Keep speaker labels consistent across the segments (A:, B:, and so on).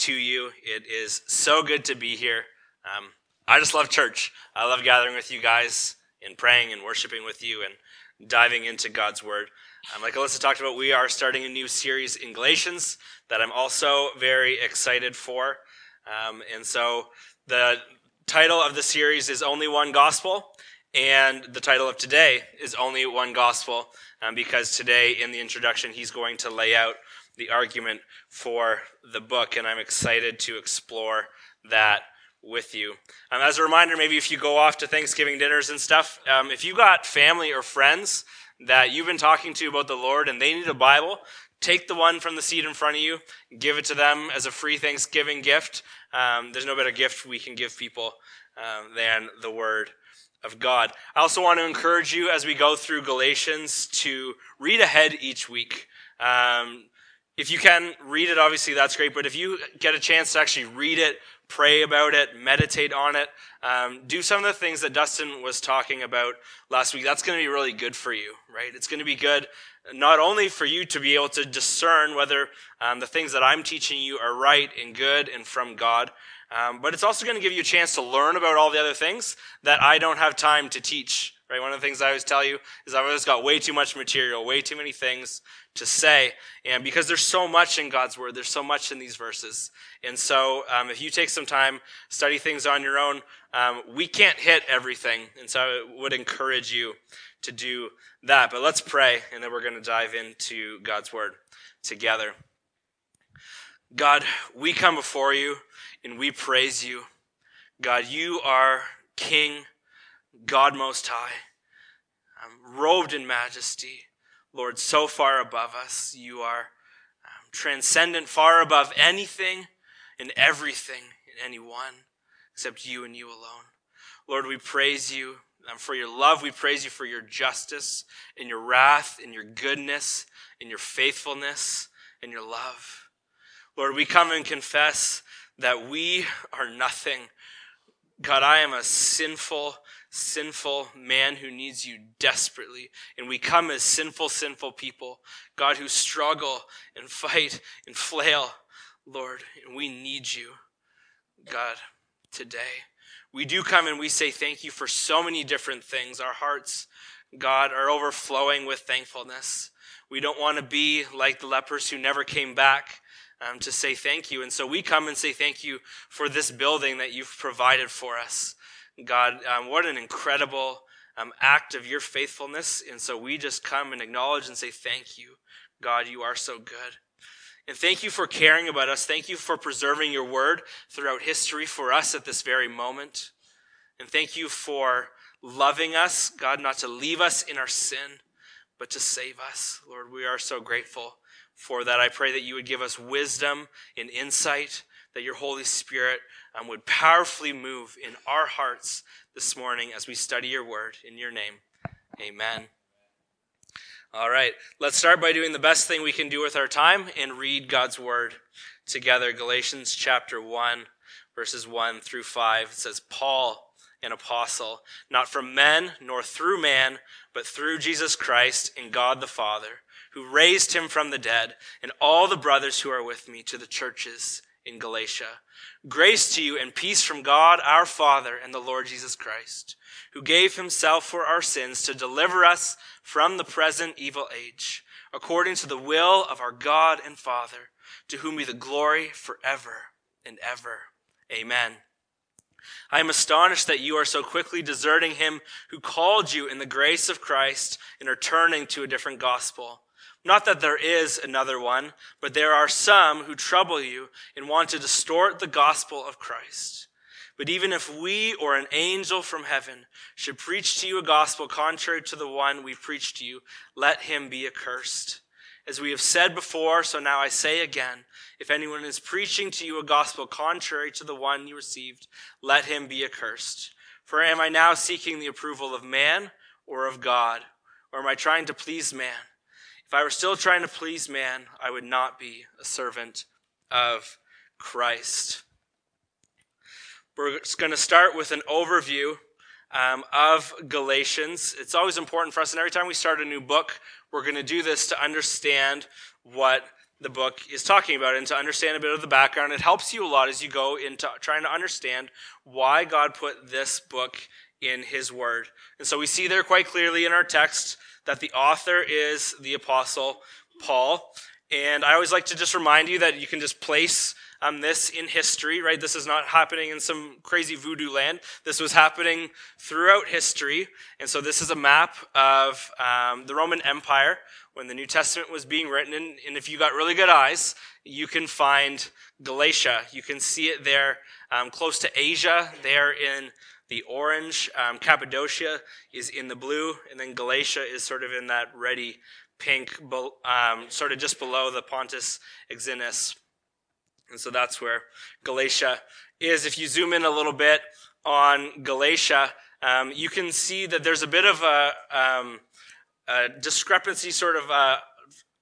A: to
B: you. It is so good to be here. Um, I just love church. I love gathering with you guys and praying and worshiping with you and diving into God's Word. Um, like Alyssa talked about, we are starting a new series in Galatians that I'm also very excited for. Um, and so the title of the series is Only One Gospel. And the title of today is Only One Gospel, um, because today in the introduction, he's going to lay out the argument for the book, and I'm excited to explore that with you. Um, as a reminder, maybe if you go off to Thanksgiving dinners and stuff, um, if you got family or friends that you've been talking to about the Lord and they need a Bible, take the one from the seat in front of you, give it to them as a free Thanksgiving gift. Um, there's no better gift we can give people um, than the Word of God. I also want to encourage you as we go through Galatians to read ahead each week. Um, if you can read it, obviously that's great, but if you get a chance to actually read it, pray about it, meditate on it, um, do some of the things that Dustin was talking about last week, that's going to be really good for you, right? It's going to be good not only for you to be able to discern whether um, the things that I'm teaching you are right and good and from God, um, but it's also going to give you a chance to learn about all the other things that I don't have time to teach. Right? One of the things I always tell you is I've always got way too much material, way too many things to say. And because there's so much in God's word, there's so much in these verses. And so um, if you take some time, study things on your own, um, we can't hit everything. And so I would encourage you to do that. But let's pray, and then we're going to dive into God's word together. God, we come before you and we praise you. God, you are King, God Most High, um, robed in majesty. Lord, so far above us. You are um, transcendent, far above anything and everything and anyone except you and you alone. Lord, we praise you um, for your love. We praise you for your justice and your wrath and your goodness and your faithfulness and your love. Lord, we come and confess that we are nothing. God, I am a sinful, sinful man who needs you desperately. And we come as sinful, sinful people, God, who struggle and fight and flail, Lord, and we need you, God, today. We do come and we say thank you for so many different things. Our hearts, God, are overflowing with thankfulness. We don't want to be like the lepers who never came back um, to say thank you. And so we come and say thank you for this building that you've provided for us. God, um, what an incredible um, act of your faithfulness. And so we just come and acknowledge and say thank you. God, you are so good. And thank you for caring about us. Thank you for preserving your word throughout history for us at this very moment. And thank you for loving us, God, not to leave us in our sin, but to save us. Lord, we are so grateful for that. I pray that you would give us wisdom and insight, that your Holy Spirit um, would powerfully move in our hearts this morning as we study your word. In your name, amen. All right, let's start by doing the best thing we can do with our time and read God's word together. Galatians chapter 1, verses 1 through 5. It says, Paul, an apostle, not from men nor through man, but through Jesus Christ and God the Father who raised him from the dead, and all the brothers who are with me to the churches in Galatia. Grace to you and peace from God our Father and the Lord Jesus Christ, who gave himself for our sins to deliver us from the present evil age, according to the will of our God and Father, to whom be the glory forever and ever. Amen. I am astonished that you are so quickly deserting him who called you in the grace of Christ and are turning to a different gospel not that there is another one, but there are some who trouble you and want to distort the gospel of Christ. But even if we or an angel from heaven should preach to you a gospel contrary to the one we preached to you, let him be accursed. As we have said before, so now I say again, if anyone is preaching to you a gospel contrary to the one you received, let him be accursed. For am I now seeking the approval of man or of God? Or am I trying to please man? If I were still trying to please man, I would not be a servant of Christ. We're going to start with an overview um, of Galatians. It's always important for us, and every time we start a new book, we're going to do this to understand what the book is talking about and to understand a bit of the background. It helps you a lot as you go into trying to understand why God put this book in His Word. And so we see there quite clearly in our text that the author is the Apostle Paul. And I always like to just remind you that you can just place um, this in history, right? This is not happening in some crazy voodoo land. This was happening throughout history. And so this is a map of um, the Roman Empire when the New Testament was being written. And, and, if you got really good eyes, you can find Galatia. You can see it there um, close to Asia, there in the orange. Um, Cappadocia is in the blue, and then Galatia is sort of in that reddy pink, um, sort of just below the Pontus Euxinus. And so that's where Galatia is. If you zoom in a little bit on Galatia, um, you can see that there's a bit of a, um, a discrepancy, sort of a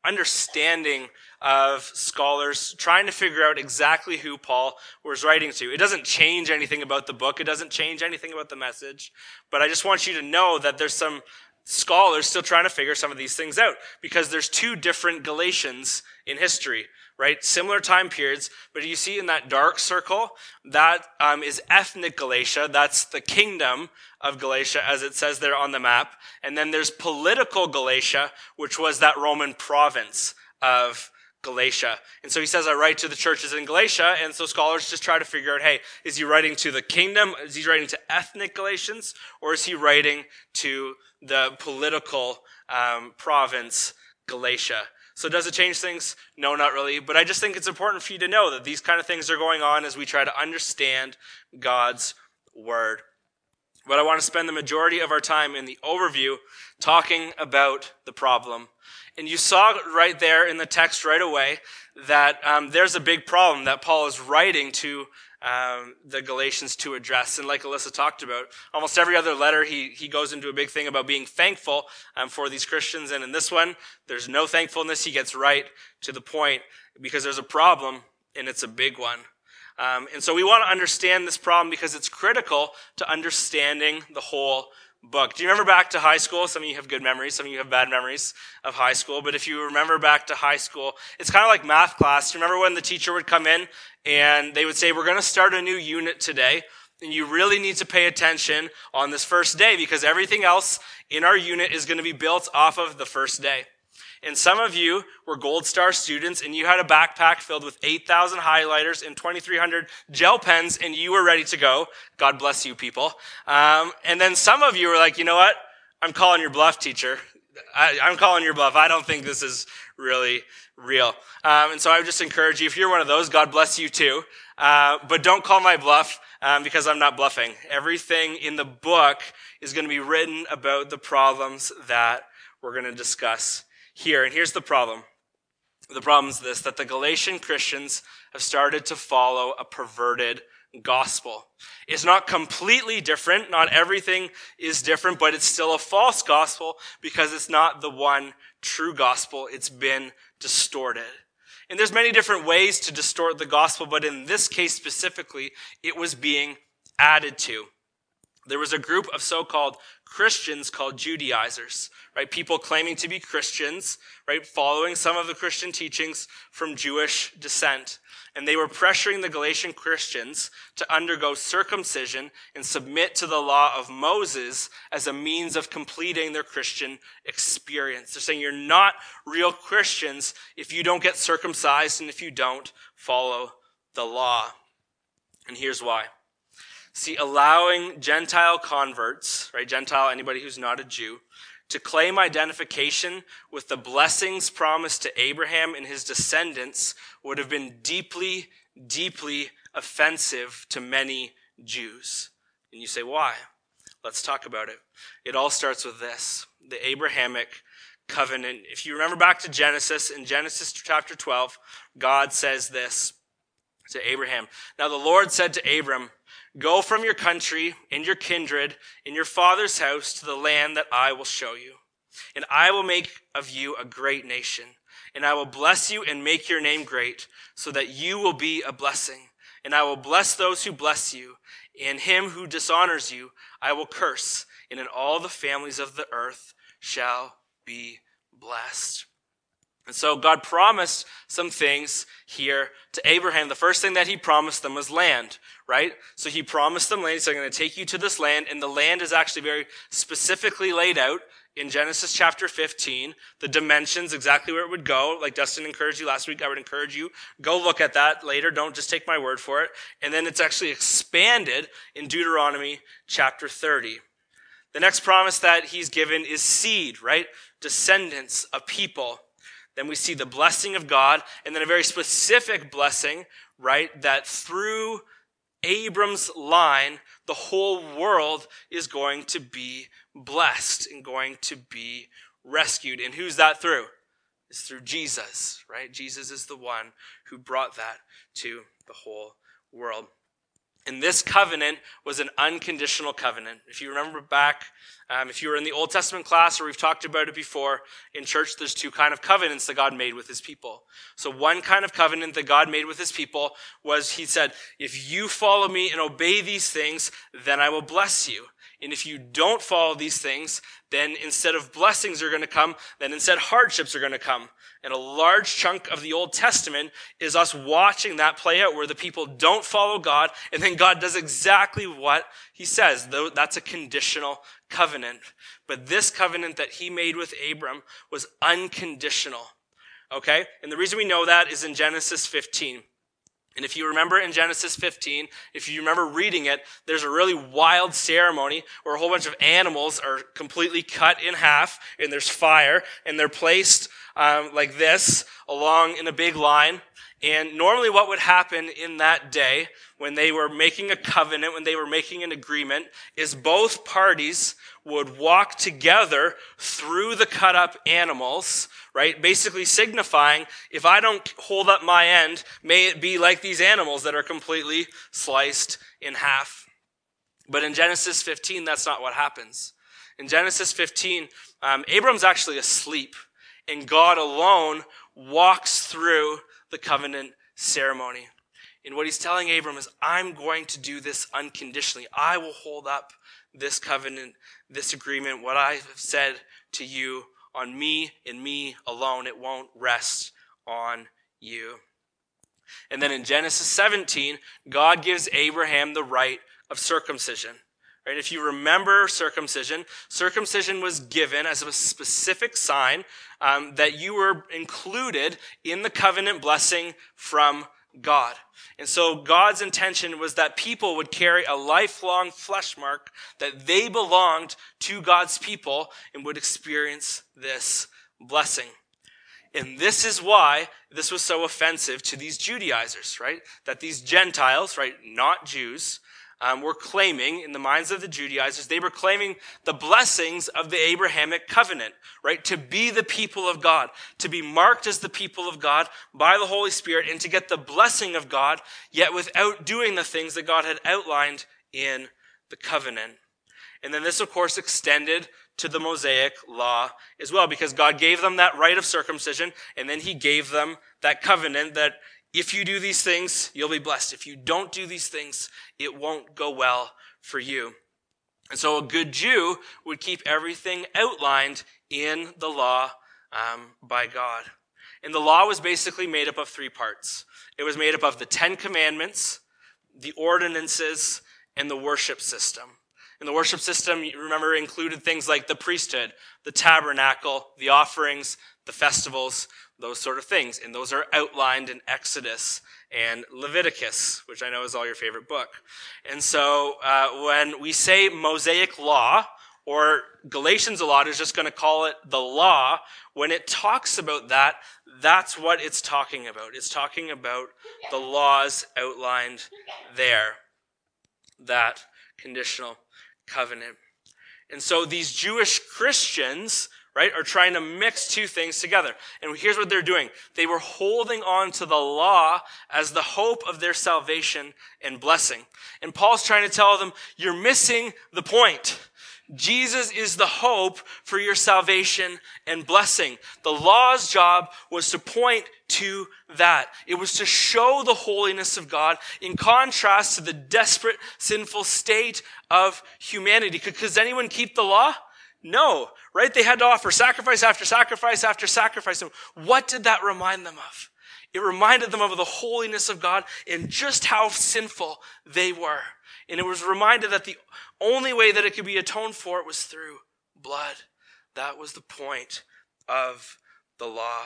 B: understanding of scholars trying to figure out exactly who Paul was writing to. It doesn't change anything about the book. It doesn't change anything about the message. But I just want you to know that there's some scholars still trying to figure some of these things out because there's two different Galatians in history right? Similar time periods, but you see in that dark circle, that um, is ethnic Galatia. That's the kingdom of Galatia, as it says there on the map. And then there's political Galatia, which was that Roman province of Galatia. And so he says, I write to the churches in Galatia. And so scholars just try to figure out, hey, is he writing to the kingdom? Is he writing to ethnic Galatians? Or is he writing to the political um, province Galatia? So does it change things? No, not really. But I just think it's important for you to know that these kind of things are going on as we try to understand God's word. But I want to spend the majority of our time in the overview talking about the problem. And you saw right there in the text right away that um, there's a big problem that Paul is writing to um, the Galatians to address. And like Alyssa talked about, almost every other letter, he, he goes into a big thing about being thankful um, for these Christians. And in this one, there's no thankfulness. He gets right to the point because there's a problem and it's a big one. Um, and so we want to understand this problem because it's critical to understanding the whole book. Do you remember back to high school? Some of you have good memories, some of you have bad memories of high school. But if you remember back to high school, it's kind of like math class. Do you remember when the teacher would come in and they would say, We're going to start a new unit today. And you really need to pay attention on this first day because everything else in our unit is going to be built off of the first day. And some of you were Gold Star students and you had a backpack filled with 8,000 highlighters and 2,300 gel pens and you were ready to go. God bless you, people. Um, and then some of you were like, you know what? I'm calling your bluff, teacher. I, am calling your bluff. I don't think this is really real. Um, and so I would just encourage you, if you're one of those, God bless you too. Uh, but don't call my bluff um, because I'm not bluffing. Everything in the book is going to be written about the problems that we're going to discuss here. And here's the problem. The problem is this, that the Galatian Christians have started to follow a perverted gospel. It's not completely different. Not everything is different, but it's still a false gospel because it's not the one true gospel. It's been distorted. And there's many different ways to distort the gospel, but in this case specifically, it was being added to. There was a group of so-called Christians called Judaizers, right? People claiming to be Christians, right? Following some of the Christian teachings from Jewish descent. And they were pressuring the Galatian Christians to undergo circumcision and submit to the law of Moses as a means of completing their Christian experience. They're saying you're not real Christians if you don't get circumcised and if you don't follow the law. And here's why. See, allowing Gentile converts, right? Gentile, anybody who's not a Jew, to claim identification with the blessings promised to Abraham and his descendants would have been deeply, deeply offensive to many Jews. And you say, why? Let's talk about it. It all starts with this the Abrahamic covenant. If you remember back to Genesis, in Genesis chapter 12, God says this to Abraham. Now the Lord said to Abram, Go from your country and your kindred and your father's house to the land that I will show you. And I will make of you a great nation. And I will bless you and make your name great, so that you will be a blessing. And I will bless those who bless you, and him who dishonors you I will curse, and in all the families of the earth shall be blessed. And so God promised some things here to Abraham. The first thing that he promised them was land, right? So he promised them land. He I'm going to take you to this land. And the land is actually very specifically laid out in Genesis chapter 15. The dimensions, exactly where it would go. Like Dustin encouraged you last week, I would encourage you, go look at that later. Don't just take my word for it. And then it's actually expanded in Deuteronomy chapter 30. The next promise that he's given is seed, right? Descendants, a people. Then we see the blessing of God, and then a very specific blessing, right? That through Abram's line, the whole world is going to be blessed and going to be rescued. And who's that through? It's through Jesus, right? Jesus is the one who brought that to the whole world. And this covenant was an unconditional covenant. If you remember back, um, if you were in the Old Testament class or we've talked about it before in church, there's two kind of covenants that God made with his people. So one kind of covenant that God made with his people was he said, if you follow me and obey these things, then I will bless you. And if you don't follow these things, then instead of blessings are going to come, then instead hardships are going to come. And a large chunk of the Old Testament is us watching that play out where the people don't follow God, and then God does exactly what he says. Though that's a conditional covenant. But this covenant that he made with Abram was unconditional. Okay? And the reason we know that is in Genesis 15. And if you remember in Genesis 15, if you remember reading it, there's a really wild ceremony where a whole bunch of animals are completely cut in half and there's fire and they're placed um, like this along in a big line. And normally what would happen in that day when they were making a covenant, when they were making an agreement, is both parties would walk together through the cut up animals, right? Basically signifying, if I don't hold up my end, may it be like these animals that are completely sliced in half. But in Genesis 15, that's not what happens. In Genesis 15, um, Abram's actually asleep, and God alone walks through the covenant ceremony. And what he's telling Abram is, I'm going to do this unconditionally. I will hold up this covenant, this agreement, what I have said to you on me and me alone. It won't rest on you. And then in Genesis 17, God gives Abraham the rite of circumcision. Right? If you remember circumcision, circumcision was given as a specific sign um, that you were included in the covenant blessing from God. And so God's intention was that people would carry a lifelong flesh mark that they belonged to God's people and would experience this blessing. And this is why this was so offensive to these Judaizers, right? That these Gentiles, right, not Jews, um, were claiming, in the minds of the Judaizers, they were claiming the blessings of the Abrahamic covenant, rite? To be the people of God, to be marked as the people of God by the Holy Spirit, and to get the blessing of God, yet without doing the things that God had outlined in the covenant. And then this, of course, extended to the Mosaic law as well, because God gave them that right of circumcision, and then He gave them that covenant that if you do these things, you'll be blessed. If you don't do these things, it won't go well for you. And so a good Jew would keep everything outlined in the law um, by God. And the law was basically made up of three parts. It was made up of the Ten Commandments, the ordinances, and the worship system. And the worship system, remember, included things like the priesthood, the tabernacle, the offerings, the festivals, those sort of things. And those are outlined in Exodus and Leviticus, which I know is all your favorite book. And so uh, when we say Mosaic law, or Galatians a lot is just going to call it the law, when it talks about that, that's what it's talking about. It's talking about the laws outlined there, that conditional covenant. And so these Jewish Christians right, are trying to mix two things together. And here's what they're doing. They were holding on to the law as the hope of their salvation and blessing. And Paul's trying to tell them, you're missing the point. Jesus is the hope for your salvation and blessing. The law's job was to point to that. It was to show the holiness of God in contrast to the desperate, sinful state of humanity. Could, could anyone keep the law? No, right? They had to offer sacrifice after sacrifice after sacrifice. And what did that remind them of? It reminded them of the holiness of God and just how sinful they were. And it was reminded that the only way that it could be atoned for was through blood. That was the point of the law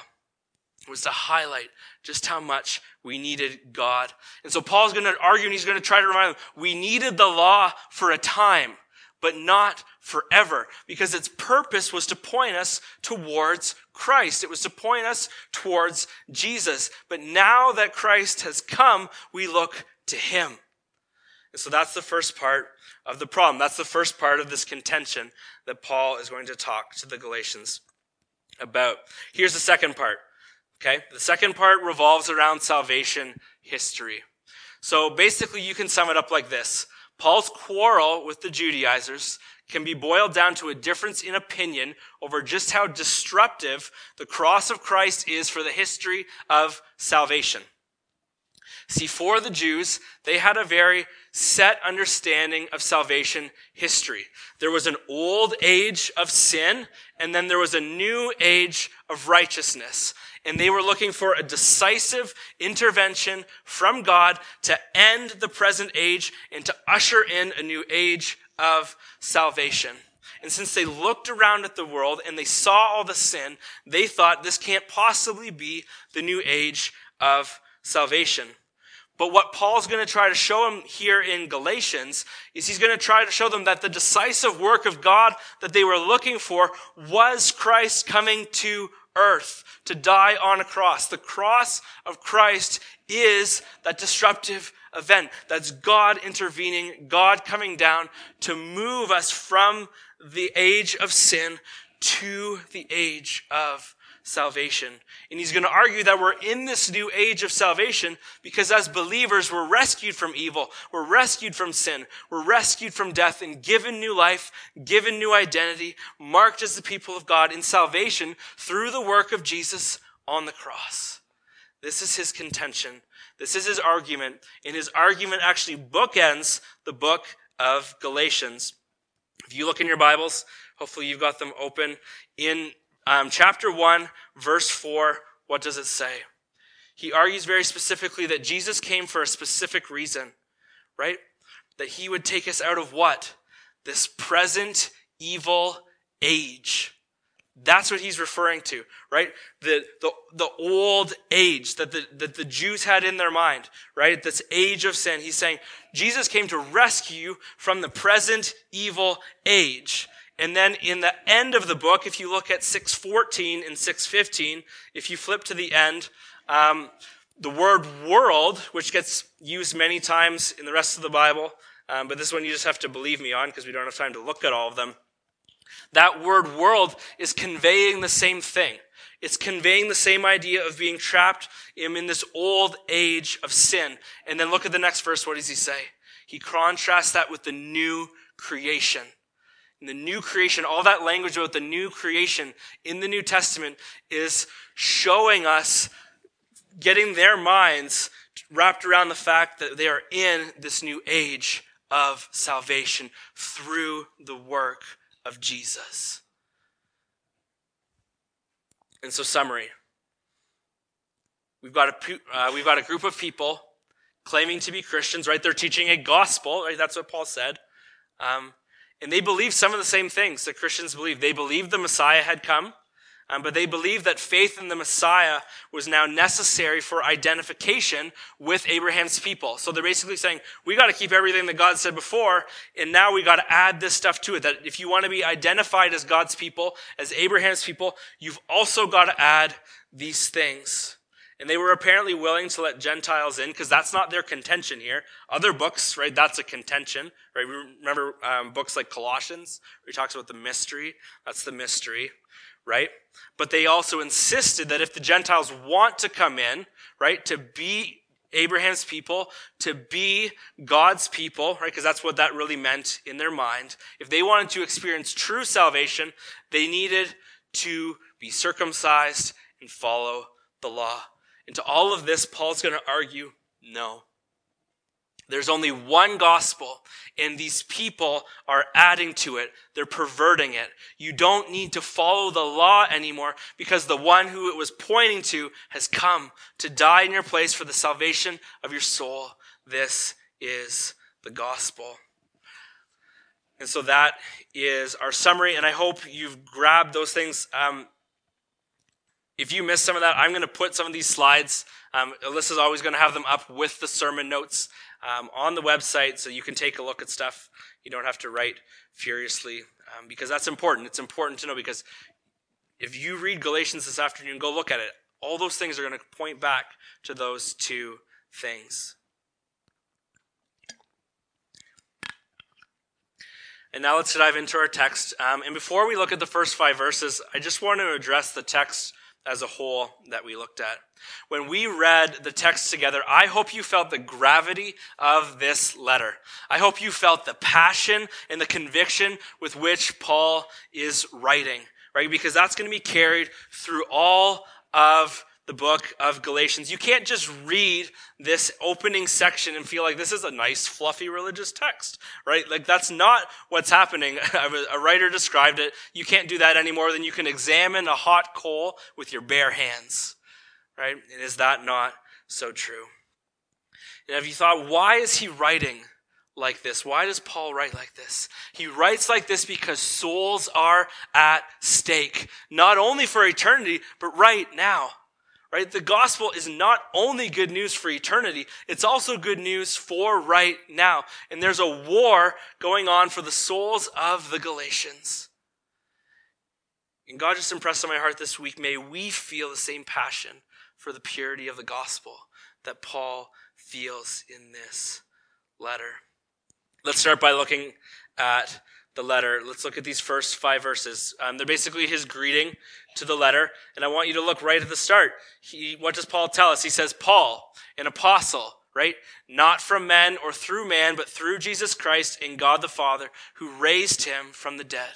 B: was to highlight just how much we needed God. And so Paul's going to argue and he's going to try to remind them, we needed the law for a time, but not forever, because its purpose was to point us towards Christ. It was to point us towards Jesus. But now that Christ has come, we look to him. And so that's the first part of the problem. That's the first part of this contention that Paul is going to talk to the Galatians about. Here's the second part. Okay? The second part revolves around salvation history. So basically, you can sum it up like this Paul's quarrel with the Judaizers can be boiled down to a difference in opinion over just how disruptive the cross of Christ is for the history of salvation. See, for the Jews, they had a very set understanding of salvation history. There was an old age of sin, and then there was a new age of righteousness. And they were looking for a decisive intervention from God to end the present age and to usher in a new age of salvation. And since they looked around at the world and they saw all the sin, they thought this can't possibly be the new age of salvation. But what Paul's going to try to show them here in Galatians is he's going to try to show them that the decisive work of God that they were looking for was Christ coming to earth to die on a cross. The cross of Christ is that disruptive event. That's God intervening, God coming down to move us from the age of sin to the age of salvation. And he's going to argue that we're in this new age of salvation because as believers, we're rescued from evil. We're rescued from sin. We're rescued from death and given new life, given new identity, marked as the people of God in salvation through the work of Jesus on the cross. This is his contention. This is his argument. And his argument actually bookends the book of Galatians. If you look in your Bibles, hopefully you've got them open in um, chapter 1, verse 4, what does it say? He argues very specifically that Jesus came for a specific reason, right? That he would take us out of what? This present evil age. That's what he's referring to, right? The, the, the old age that the, that the Jews had in their mind, right? This age of sin. He's saying Jesus came to rescue from the present evil age. And then in the end of the book, if you look at 614 and 615, if you flip to the end, um, the word world, which gets used many times in the rest of the Bible, um, but this one you just have to believe me on because we don't have time to look at all of them. That word world is conveying the same thing. It's conveying the same idea of being trapped in, in this old age of sin. And then look at the next verse. What does he say? He contrasts that with the new creation the new creation, all that language about the new creation in the New Testament is showing us, getting their minds wrapped around the fact that they are in this new age of salvation through the work of Jesus. And so, summary. We've got a, uh, we've got a group of people claiming to be Christians, right? They're teaching a gospel, right? That's what Paul said. Um, and they believed some of the same things that Christians believe. They believed the Messiah had come, um, but they believed that faith in the Messiah was now necessary for identification with Abraham's people. So they're basically saying, we got to keep everything that God said before, and now we got to add this stuff to it. That if you want to be identified as God's people, as Abraham's people, you've also got to add these things. And they were apparently willing to let Gentiles in because that's not their contention here. Other books, right, that's a contention, right? Remember um, books like Colossians, where he talks about the mystery. That's the mystery, right? But they also insisted that if the Gentiles want to come in, right, to be Abraham's people, to be God's people, right, because that's what that really meant in their mind, if they wanted to experience true salvation, they needed to be circumcised and follow the law. And to all of this, Paul's going to argue no. There's only one gospel, and these people are adding to it. They're perverting it. You don't need to follow the law anymore because the one who it was pointing to has come to die in your place for the salvation of your soul. This is the gospel. And so that is our summary, and I hope you've grabbed those things. Um, if you missed some of that, I'm going to put some of these slides. Um, Alyssa's always going to have them up with the sermon notes um, on the website so you can take a look at stuff. You don't have to write furiously um, because that's important. It's important to know because if you read Galatians this afternoon, go look at it. All those things are going to point back to those two things. And now let's dive into our text. Um, and before we look at the first five verses, I just want to address the text as a whole that we looked at. When we read the text together, I hope you felt the gravity of this letter. I hope you felt the passion and the conviction with which Paul is writing, right? Because that's going to be carried through all of the book of Galatians. You can't just read this opening section and feel like this is a nice, fluffy religious text, right? Like that's not what's happening. a writer described it. You can't do that any more than you can examine a hot coal with your bare hands, right? And is that not so true? And have you thought, why is he writing like this? Why does Paul write like this? He writes like this because souls are at stake, not only for eternity, but right now right? The gospel is not only good news for eternity, it's also good news for right now. And there's a war going on for the souls of the Galatians. And God just impressed on my heart this week, may we feel the same passion for the purity of the gospel that Paul feels in this letter. Let's start by looking at the letter. Let's look at these first five verses. Um, they're basically his greeting to the letter, and I want you to look right at the start. He, what does Paul tell us? He says, Paul, an apostle, right? Not from men or through man, but through Jesus Christ and God the Father, who raised him from the dead.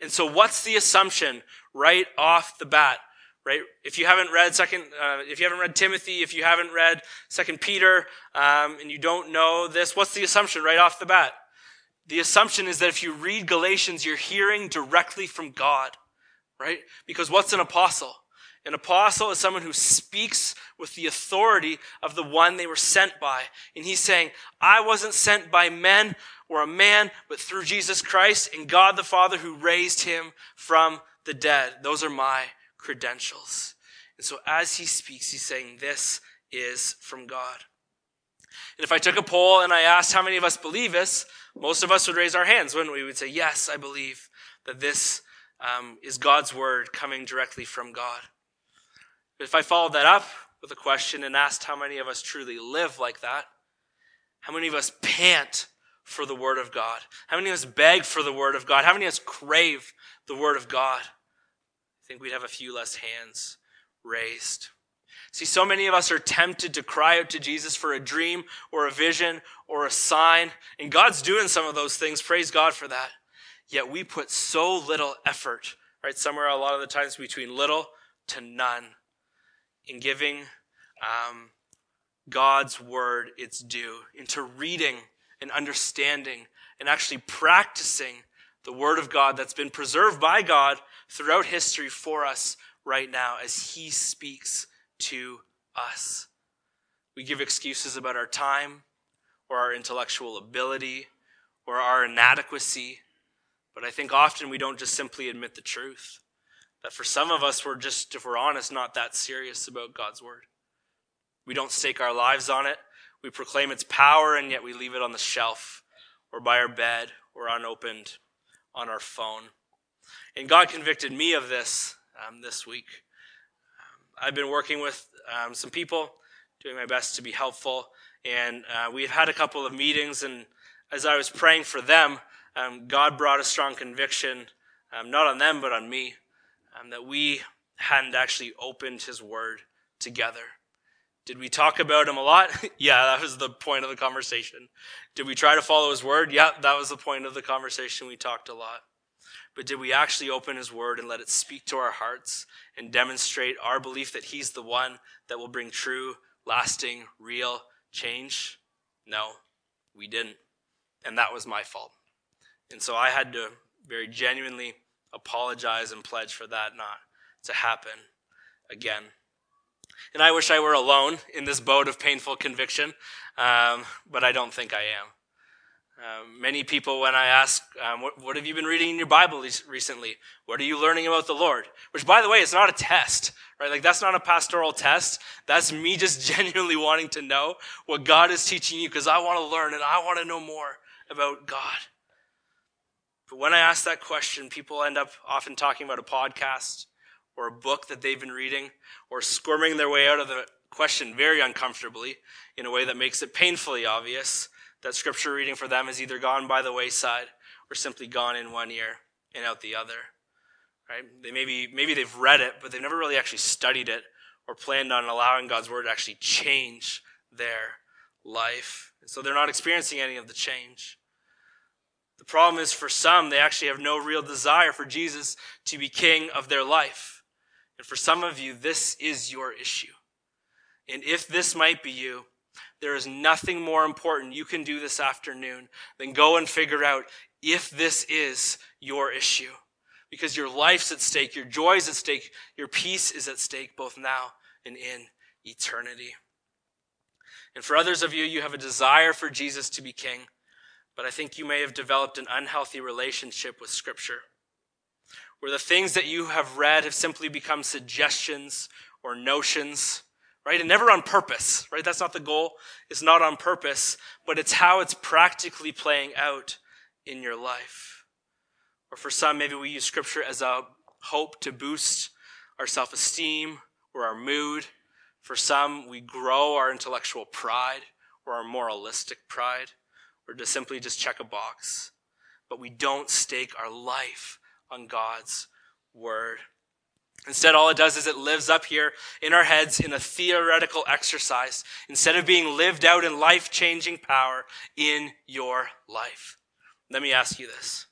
B: And so, what's the assumption right off the bat? Right? If you haven't read second, uh, if you haven't read Timothy, if you haven't read Second Peter, um, and you don't know this, what's the assumption right off the bat? The assumption is that if you read Galatians, you're hearing directly from God, right? Because what's an apostle? An apostle is someone who speaks with the authority of the one they were sent by. And he's saying, I wasn't sent by men or a man, but through Jesus Christ and God the Father who raised him from the dead. Those are my credentials. And so as he speaks, he's saying, This is from God. And if I took a poll and I asked how many of us believe this, most of us would raise our hands, wouldn't we? We would say, Yes, I believe that this um, is God's word coming directly from God. If I followed that up with a question and asked how many of us truly live like that, how many of us pant for the word of God? How many of us beg for the word of God? How many of us crave the word of God? I think we'd have a few less hands raised. See, so many of us are tempted to cry out to Jesus for a dream or a vision or a sign, and God's doing some of those things. Praise God for that. Yet we put so little effort, right? Somewhere a lot of the times between little to none in giving um, God's word its due, into reading and understanding and actually practicing the word of God that's been preserved by God throughout history for us right now as He speaks to us. We give excuses about our time or our intellectual ability or our inadequacy, but I think often we don't just simply admit the truth. That for some of us, we're just, if we're honest, not that serious about God's word. We don't stake our lives on it. We proclaim its power, and yet we leave it on the shelf or by our bed or unopened on our phone. And God convicted me of this um, this week. I've been working with um, some people, doing my best to be helpful, and uh, we've had a couple of meetings. And as I was praying for them, um, God brought a strong conviction, um, not on them but on me, um, that we hadn't actually opened his word together. Did we talk about him a lot? yeah, that was the point of the conversation. Did we try to follow his word? Yeah, that was the point of the conversation. We talked a lot. But did we actually open his word and let it speak to our hearts and demonstrate our belief that he's the one that will bring true, lasting, real change? No, we didn't. And that was my fault. And so I had to very genuinely apologize and pledge for that not to happen again. And I wish I were alone in this boat of painful conviction, um, but I don't think I am. Um, many people, when I ask, um, what, what, have you been reading in your Bible recently? What are you learning about the Lord? Which, by the way, is not a test, right? Like, that's not a pastoral test. That's me just genuinely wanting to know what God is teaching you because I want to learn and I want to know more about God. But when I ask that question, people end up often talking about a podcast or a book that they've been reading or squirming their way out of the question very uncomfortably in a way that makes it painfully obvious that scripture reading for them has either gone by the wayside or simply gone in one ear and out the other. Right? They maybe maybe they've read it, but they've never really actually studied it or planned on allowing God's word to actually change their life. And so they're not experiencing any of the change. The problem is for some, they actually have no real desire for Jesus to be king of their life. And for some of you, this is your issue. And if this might be you, there is nothing more important you can do this afternoon than go and figure out if this is your issue. Because your life's at stake, your joy is at stake, your peace is at stake both now and in eternity. And for others of you, you have a desire for Jesus to be king, but I think you may have developed an unhealthy relationship with Scripture where the things that you have read have simply become suggestions or notions, right? And never on purpose, right? That's not the goal. It's not on purpose, but it's how it's practically playing out in your life. Or for some, maybe we use scripture as a hope to boost our self esteem or our mood. For some, we grow our intellectual pride or our moralistic pride or to simply just check a box. But we don't stake our life on God's word. Instead, all it does is it lives up here in our heads in a theoretical exercise instead of being lived out in life changing power in your life. Let me ask you this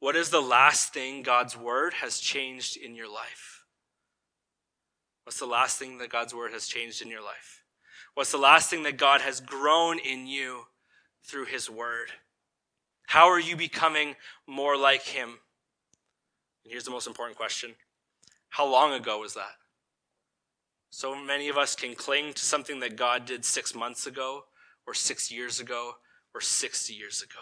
B: What is the last thing God's word has changed in your life? What's the last thing that God's word has changed in your life? What's the last thing that God has grown in you through his word? How are you becoming more like him? And here's the most important question How long ago was that? So many of us can cling to something that God did six months ago, or six years ago, or 60 years ago.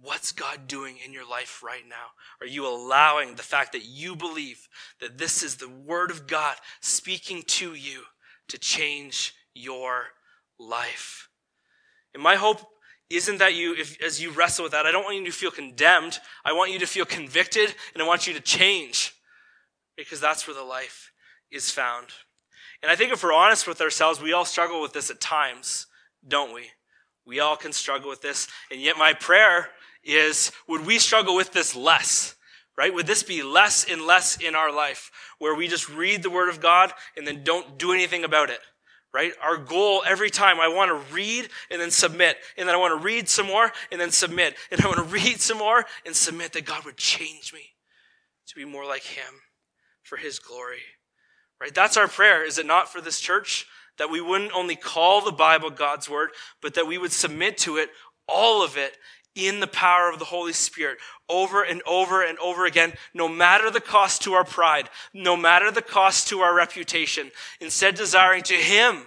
B: What's God doing in your life right now? Are you allowing the fact that you believe that this is the Word of God speaking to you to change your life? And my hope isn't that you, if, as you wrestle with that, I don't want you to feel condemned. I want you to feel convicted and I want you to change because that's where the life is found. And I think if we're honest with ourselves, we all struggle with this at times, don't we? We all can struggle with this. And yet my prayer is, would we struggle with this less? Right? Would this be less and less in our life where we just read the word of God and then don't do anything about it? Right? Our goal every time, I want to read and then submit. And then I want to read some more and then submit. And I want to read some more and submit that God would change me to be more like Him for His glory, right? That's our prayer, is it not, for this church? That we wouldn't only call the Bible God's Word, but that we would submit to it, all of it, in the power of the Holy Spirit over and over and over again, no matter the cost to our pride, no matter the cost to our reputation, instead desiring to Him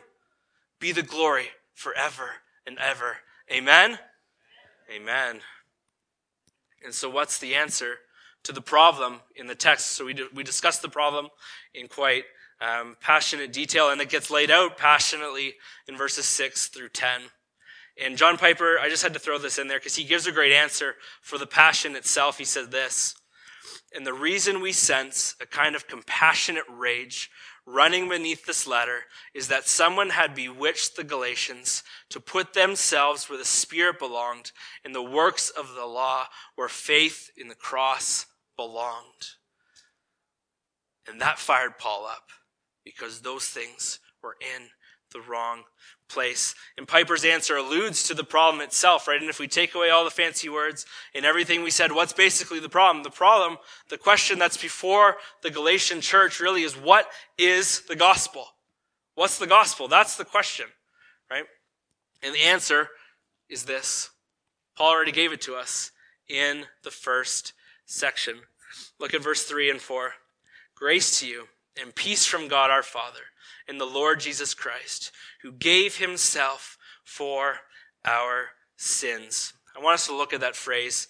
B: be the glory forever and ever. Amen? Amen. And so, what's the answer to the problem in the text? So, we, we discussed the problem in quite um, passionate detail, and it gets laid out passionately in verses 6 through 10. And John Piper, I just had to throw this in there because he gives a great answer for the passion itself. He said this And the reason we sense a kind of compassionate rage running beneath this letter is that someone had bewitched the Galatians to put themselves where the Spirit belonged in the works of the law where faith in the cross belonged. And that fired Paul up because those things were in the wrong place. And Piper's answer alludes to the problem itself, right? And if we take away all the fancy words and everything we said, what's basically the problem? The problem, the question that's before the Galatian church really is what is the gospel? What's the gospel? That's the question, right? And the answer is this. Paul already gave it to us in the first section. Look at verse 3 and 4. Grace to you and peace from God our Father and the Lord Jesus Christ, who gave himself for our sins. I want us to look at that phrase,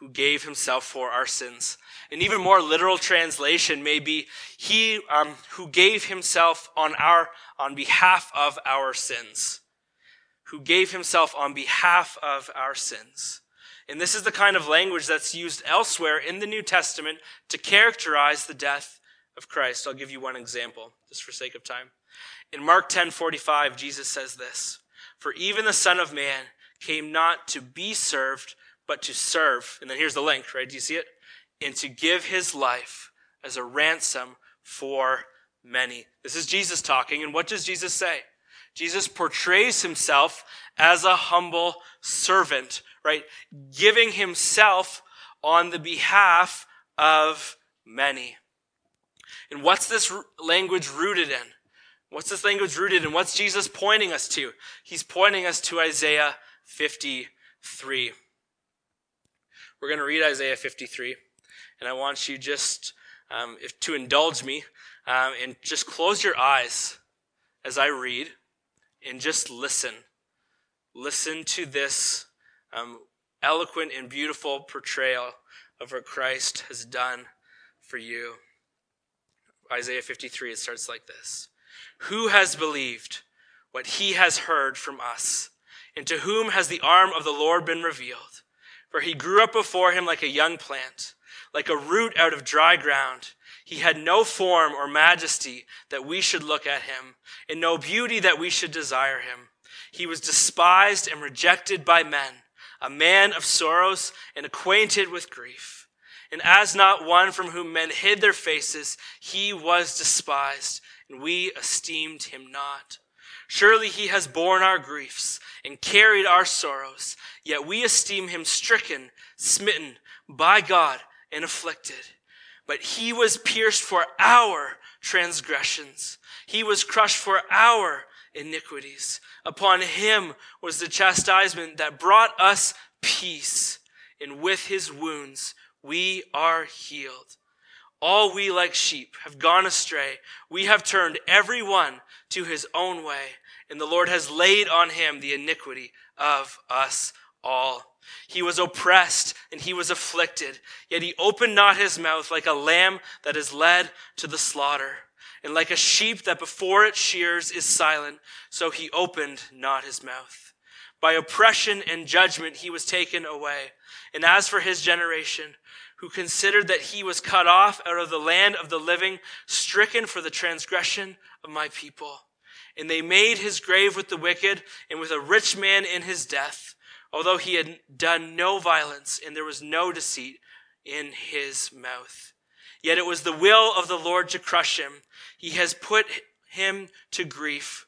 B: who gave himself for our sins. An even more literal translation may be, he um, who gave himself on our, on behalf of our sins. Who gave himself on behalf of our sins. And this is the kind of language that's used elsewhere in the New Testament to characterize the death of Christ. I'll give you one example, just for sake of time. In Mark 10:45, Jesus says this, "For even the Son of Man came not to be served, but to serve." And then here's the link, right? Do you see it? And to give his life as a ransom for many. This is Jesus talking, and what does Jesus say? Jesus portrays himself as a humble servant, right? Giving himself on the behalf of many. And what's this language rooted in? What's this language rooted in? What's Jesus pointing us to? He's pointing us to Isaiah 53. We're going to read Isaiah 53, and I want you just um, if, to indulge me um, and just close your eyes as I read and just listen. Listen to this um, eloquent and beautiful portrayal of what Christ has done for you. Isaiah 53, it starts like this Who has believed what he has heard from us? And to whom has the arm of the Lord been revealed? For he grew up before him like a young plant, like a root out of dry ground. He had no form or majesty that we should look at him, and no beauty that we should desire him. He was despised and rejected by men, a man of sorrows and acquainted with grief. And as not one from whom men hid their faces, he was despised, and we esteemed him not. Surely he has borne our griefs and carried our sorrows, yet we esteem him stricken, smitten by God, and afflicted. But he was pierced for our transgressions. He was crushed for our iniquities. Upon him was the chastisement that brought us peace, and with his wounds we are healed. All we like sheep have gone astray. We have turned every one to his own way, and the Lord has laid on him the iniquity of us all. He was oppressed and he was afflicted, yet he opened not his mouth like a lamb that is led to the slaughter, and like a sheep that before it shears is silent, so he opened not his mouth. By oppression and judgment he was taken away. And as for his generation, who considered that he was cut off out of the land of the living, stricken for the transgression of my people. And they made his grave with the wicked and with a rich man in his death, although he had done no violence and there was no deceit in his mouth. Yet it was the will of the Lord to crush him. He has put him to grief.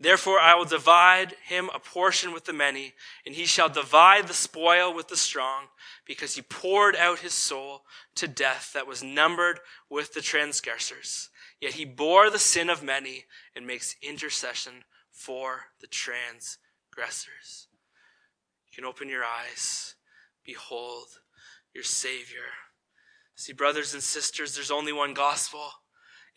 B: Therefore I will divide him a portion with the many, and he shall divide the spoil with the strong, because he poured out his soul to death that was numbered with the transgressors. Yet he bore the sin of many and makes intercession for the transgressors. You can open your eyes. Behold your Savior. See, brothers and sisters, there's only one gospel.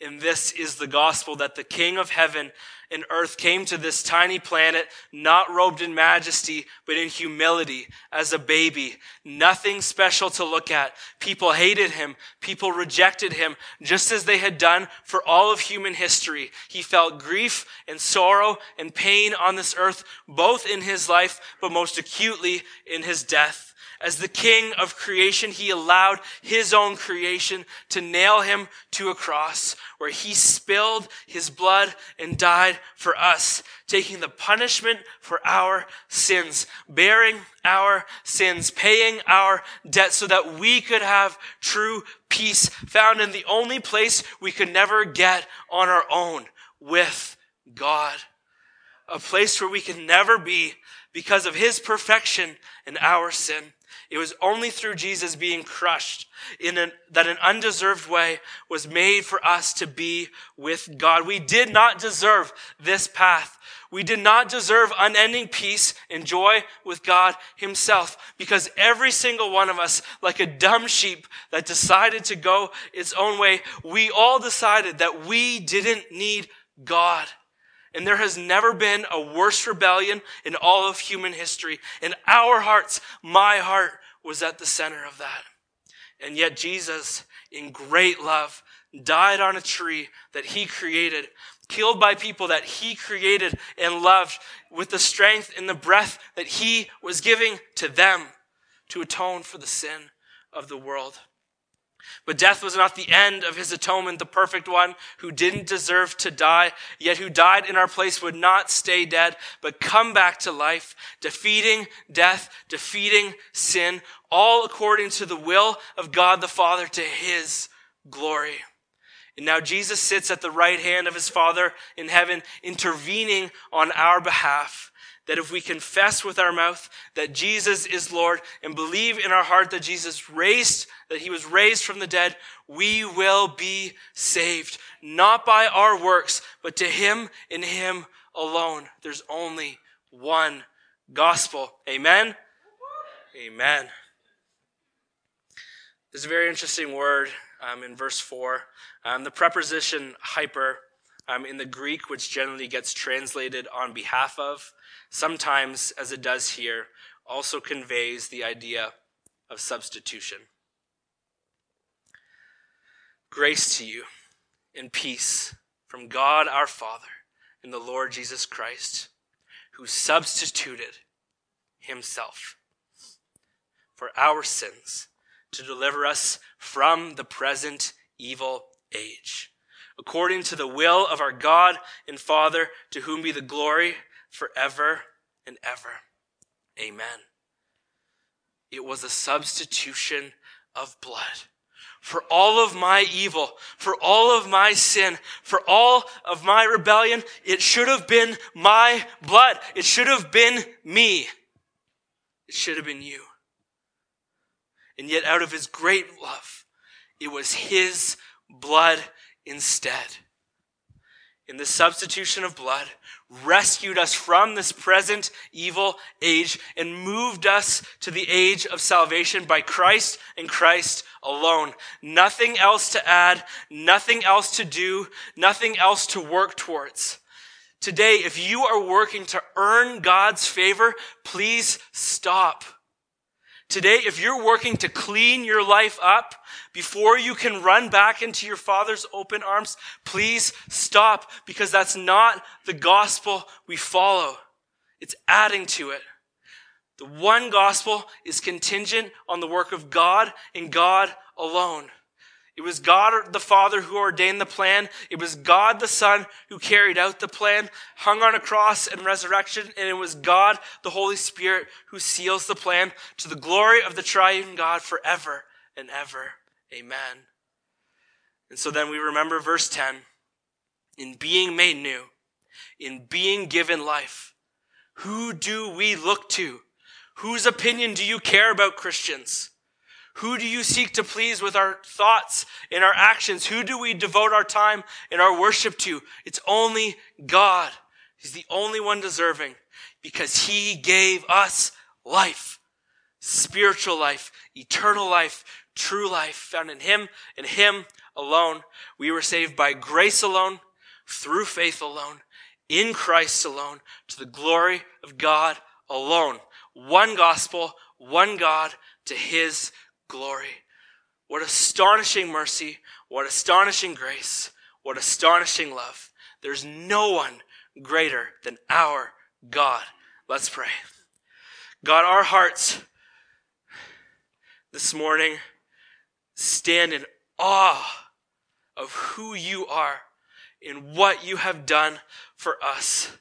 B: And this is the gospel that the King of heaven and earth came to this tiny planet, not robed in majesty, but in humility as a baby. Nothing special to look at. People hated him. People rejected him, just as they had done for all of human history. He felt grief and sorrow and pain on this earth, both in his life, but most acutely in his death. As the king of creation, he allowed his own creation to nail him to a cross where he spilled his blood and died for us, taking the punishment for our sins, bearing our sins, paying our debt so that we could have true peace found in the only place we could never get on our own with God. A place where we can never be because of his perfection and our sin. It was only through Jesus being crushed in an, that an undeserved way was made for us to be with God. We did not deserve this path. We did not deserve unending peace and joy with God himself because every single one of us, like a dumb sheep that decided to go its own way, we all decided that we didn't need God. And there has never been a worse rebellion in all of human history. In our hearts, my heart was at the center of that. And yet Jesus, in great love, died on a tree that he created, killed by people that he created and loved with the strength and the breath that he was giving to them to atone for the sin of the world. But death was not the end of his atonement. The perfect one who didn't deserve to die, yet who died in our place would not stay dead, but come back to life, defeating death, defeating sin, all according to the will of God the Father to his glory. And now Jesus sits at the right hand of his Father in heaven, intervening on our behalf that if we confess with our mouth that Jesus is Lord and believe in our heart that Jesus raised, that he was raised from the dead, we will be saved. Not by our works, but to him and him alone. There's only one gospel. Amen? Amen. There's a very interesting word um, in verse 4. Um, the preposition hyper um, in the Greek, which generally gets translated on behalf of, sometimes, as it does here, also conveys the idea of substitution. Grace to you and peace from God our Father and the Lord Jesus Christ, who substituted himself for our sins to deliver us from the present evil age, according to the will of our God and Father, to whom be the glory forever and ever. Amen. It was a substitution of blood. For all of my evil, for all of my sin, for all of my rebellion, it should have been my blood. It should have been me. It should have been you. And yet, out of his great love, it was his blood instead. In the substitution of blood, rescued us from this present evil age and moved us to the age of salvation by Christ and Christ alone. Nothing else to add, nothing else to do, nothing else to work towards. Today, if you are working to earn God's favor, please stop. Today, if you're working to clean your life up before you can run back into your Father's open arms, please stop because that's not the gospel we follow. It's adding to it. The one gospel is contingent on the work of God and God alone. It was God the Father who ordained the plan. It was God the Son who carried out the plan, hung on a cross and resurrection. And it was God the Holy Spirit who seals the plan to the glory of the triune God forever and ever. Amen. And so then we remember verse 10 in being made new, in being given life. Who do we look to? Whose opinion do you care about, Christians? Who do you seek to please with our thoughts and our actions? Who do we devote our time and our worship to? It's only God. He's the only one deserving because he gave us life, spiritual life, eternal life, true life found in him and him alone. We were saved by grace alone, through faith alone, in Christ alone, to the glory of God alone. One gospel, one God, to his glory. What astonishing mercy, what astonishing grace, what astonishing love. There's no one greater than our God. Let's pray. God, our hearts this morning stand in awe of who you are and what you have done for us.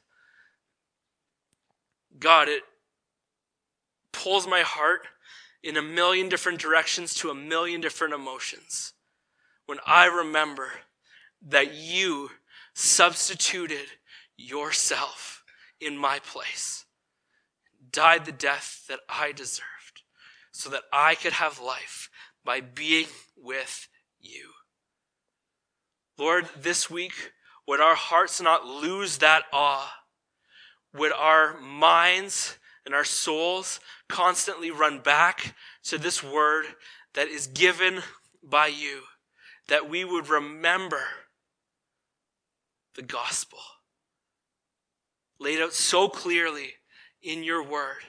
B: God, it pulls my heart in a million different directions to a million different emotions when I remember that you substituted yourself in my place, died the death that I deserved, so that I could have life by being with you. Lord, this week, would our hearts not lose that awe? Would our minds and our souls constantly run back to this word that is given by you, that we would remember the gospel laid out so clearly in your word,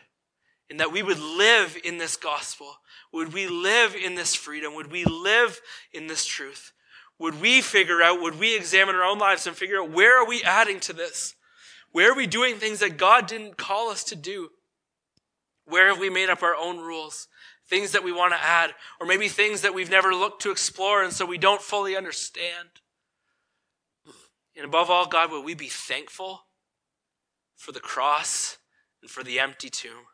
B: and that we would live in this gospel. Would we live in this freedom? Would we live in this truth? Would we figure out, would we examine our own lives and figure out where are we adding to this? Where are we doing things that God didn't call us to do? Where have we made up our own rules? Things that we want to add, or maybe things that we've never looked to explore and so we don't fully understand. And above all, God, will we be thankful for the cross and for the empty tomb?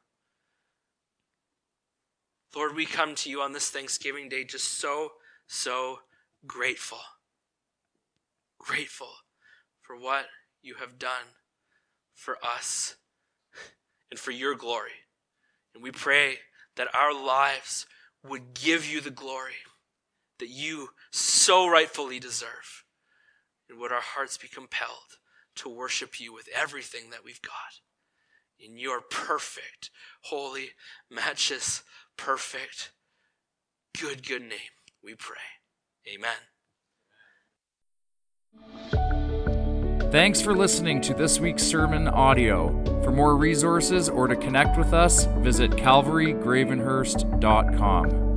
B: Lord, we come to you on this Thanksgiving Day just so, so grateful. Grateful for what you have done for us and for your glory. And we pray that our lives would give you the glory that you so rightfully deserve. And would our hearts be compelled to worship you with everything that we've got. In your perfect, holy, matchless, perfect, good, good name, we pray. Amen.
A: Thanks for listening to this week's sermon audio. More resources or to connect with us, visit calvarygravenhurst.com.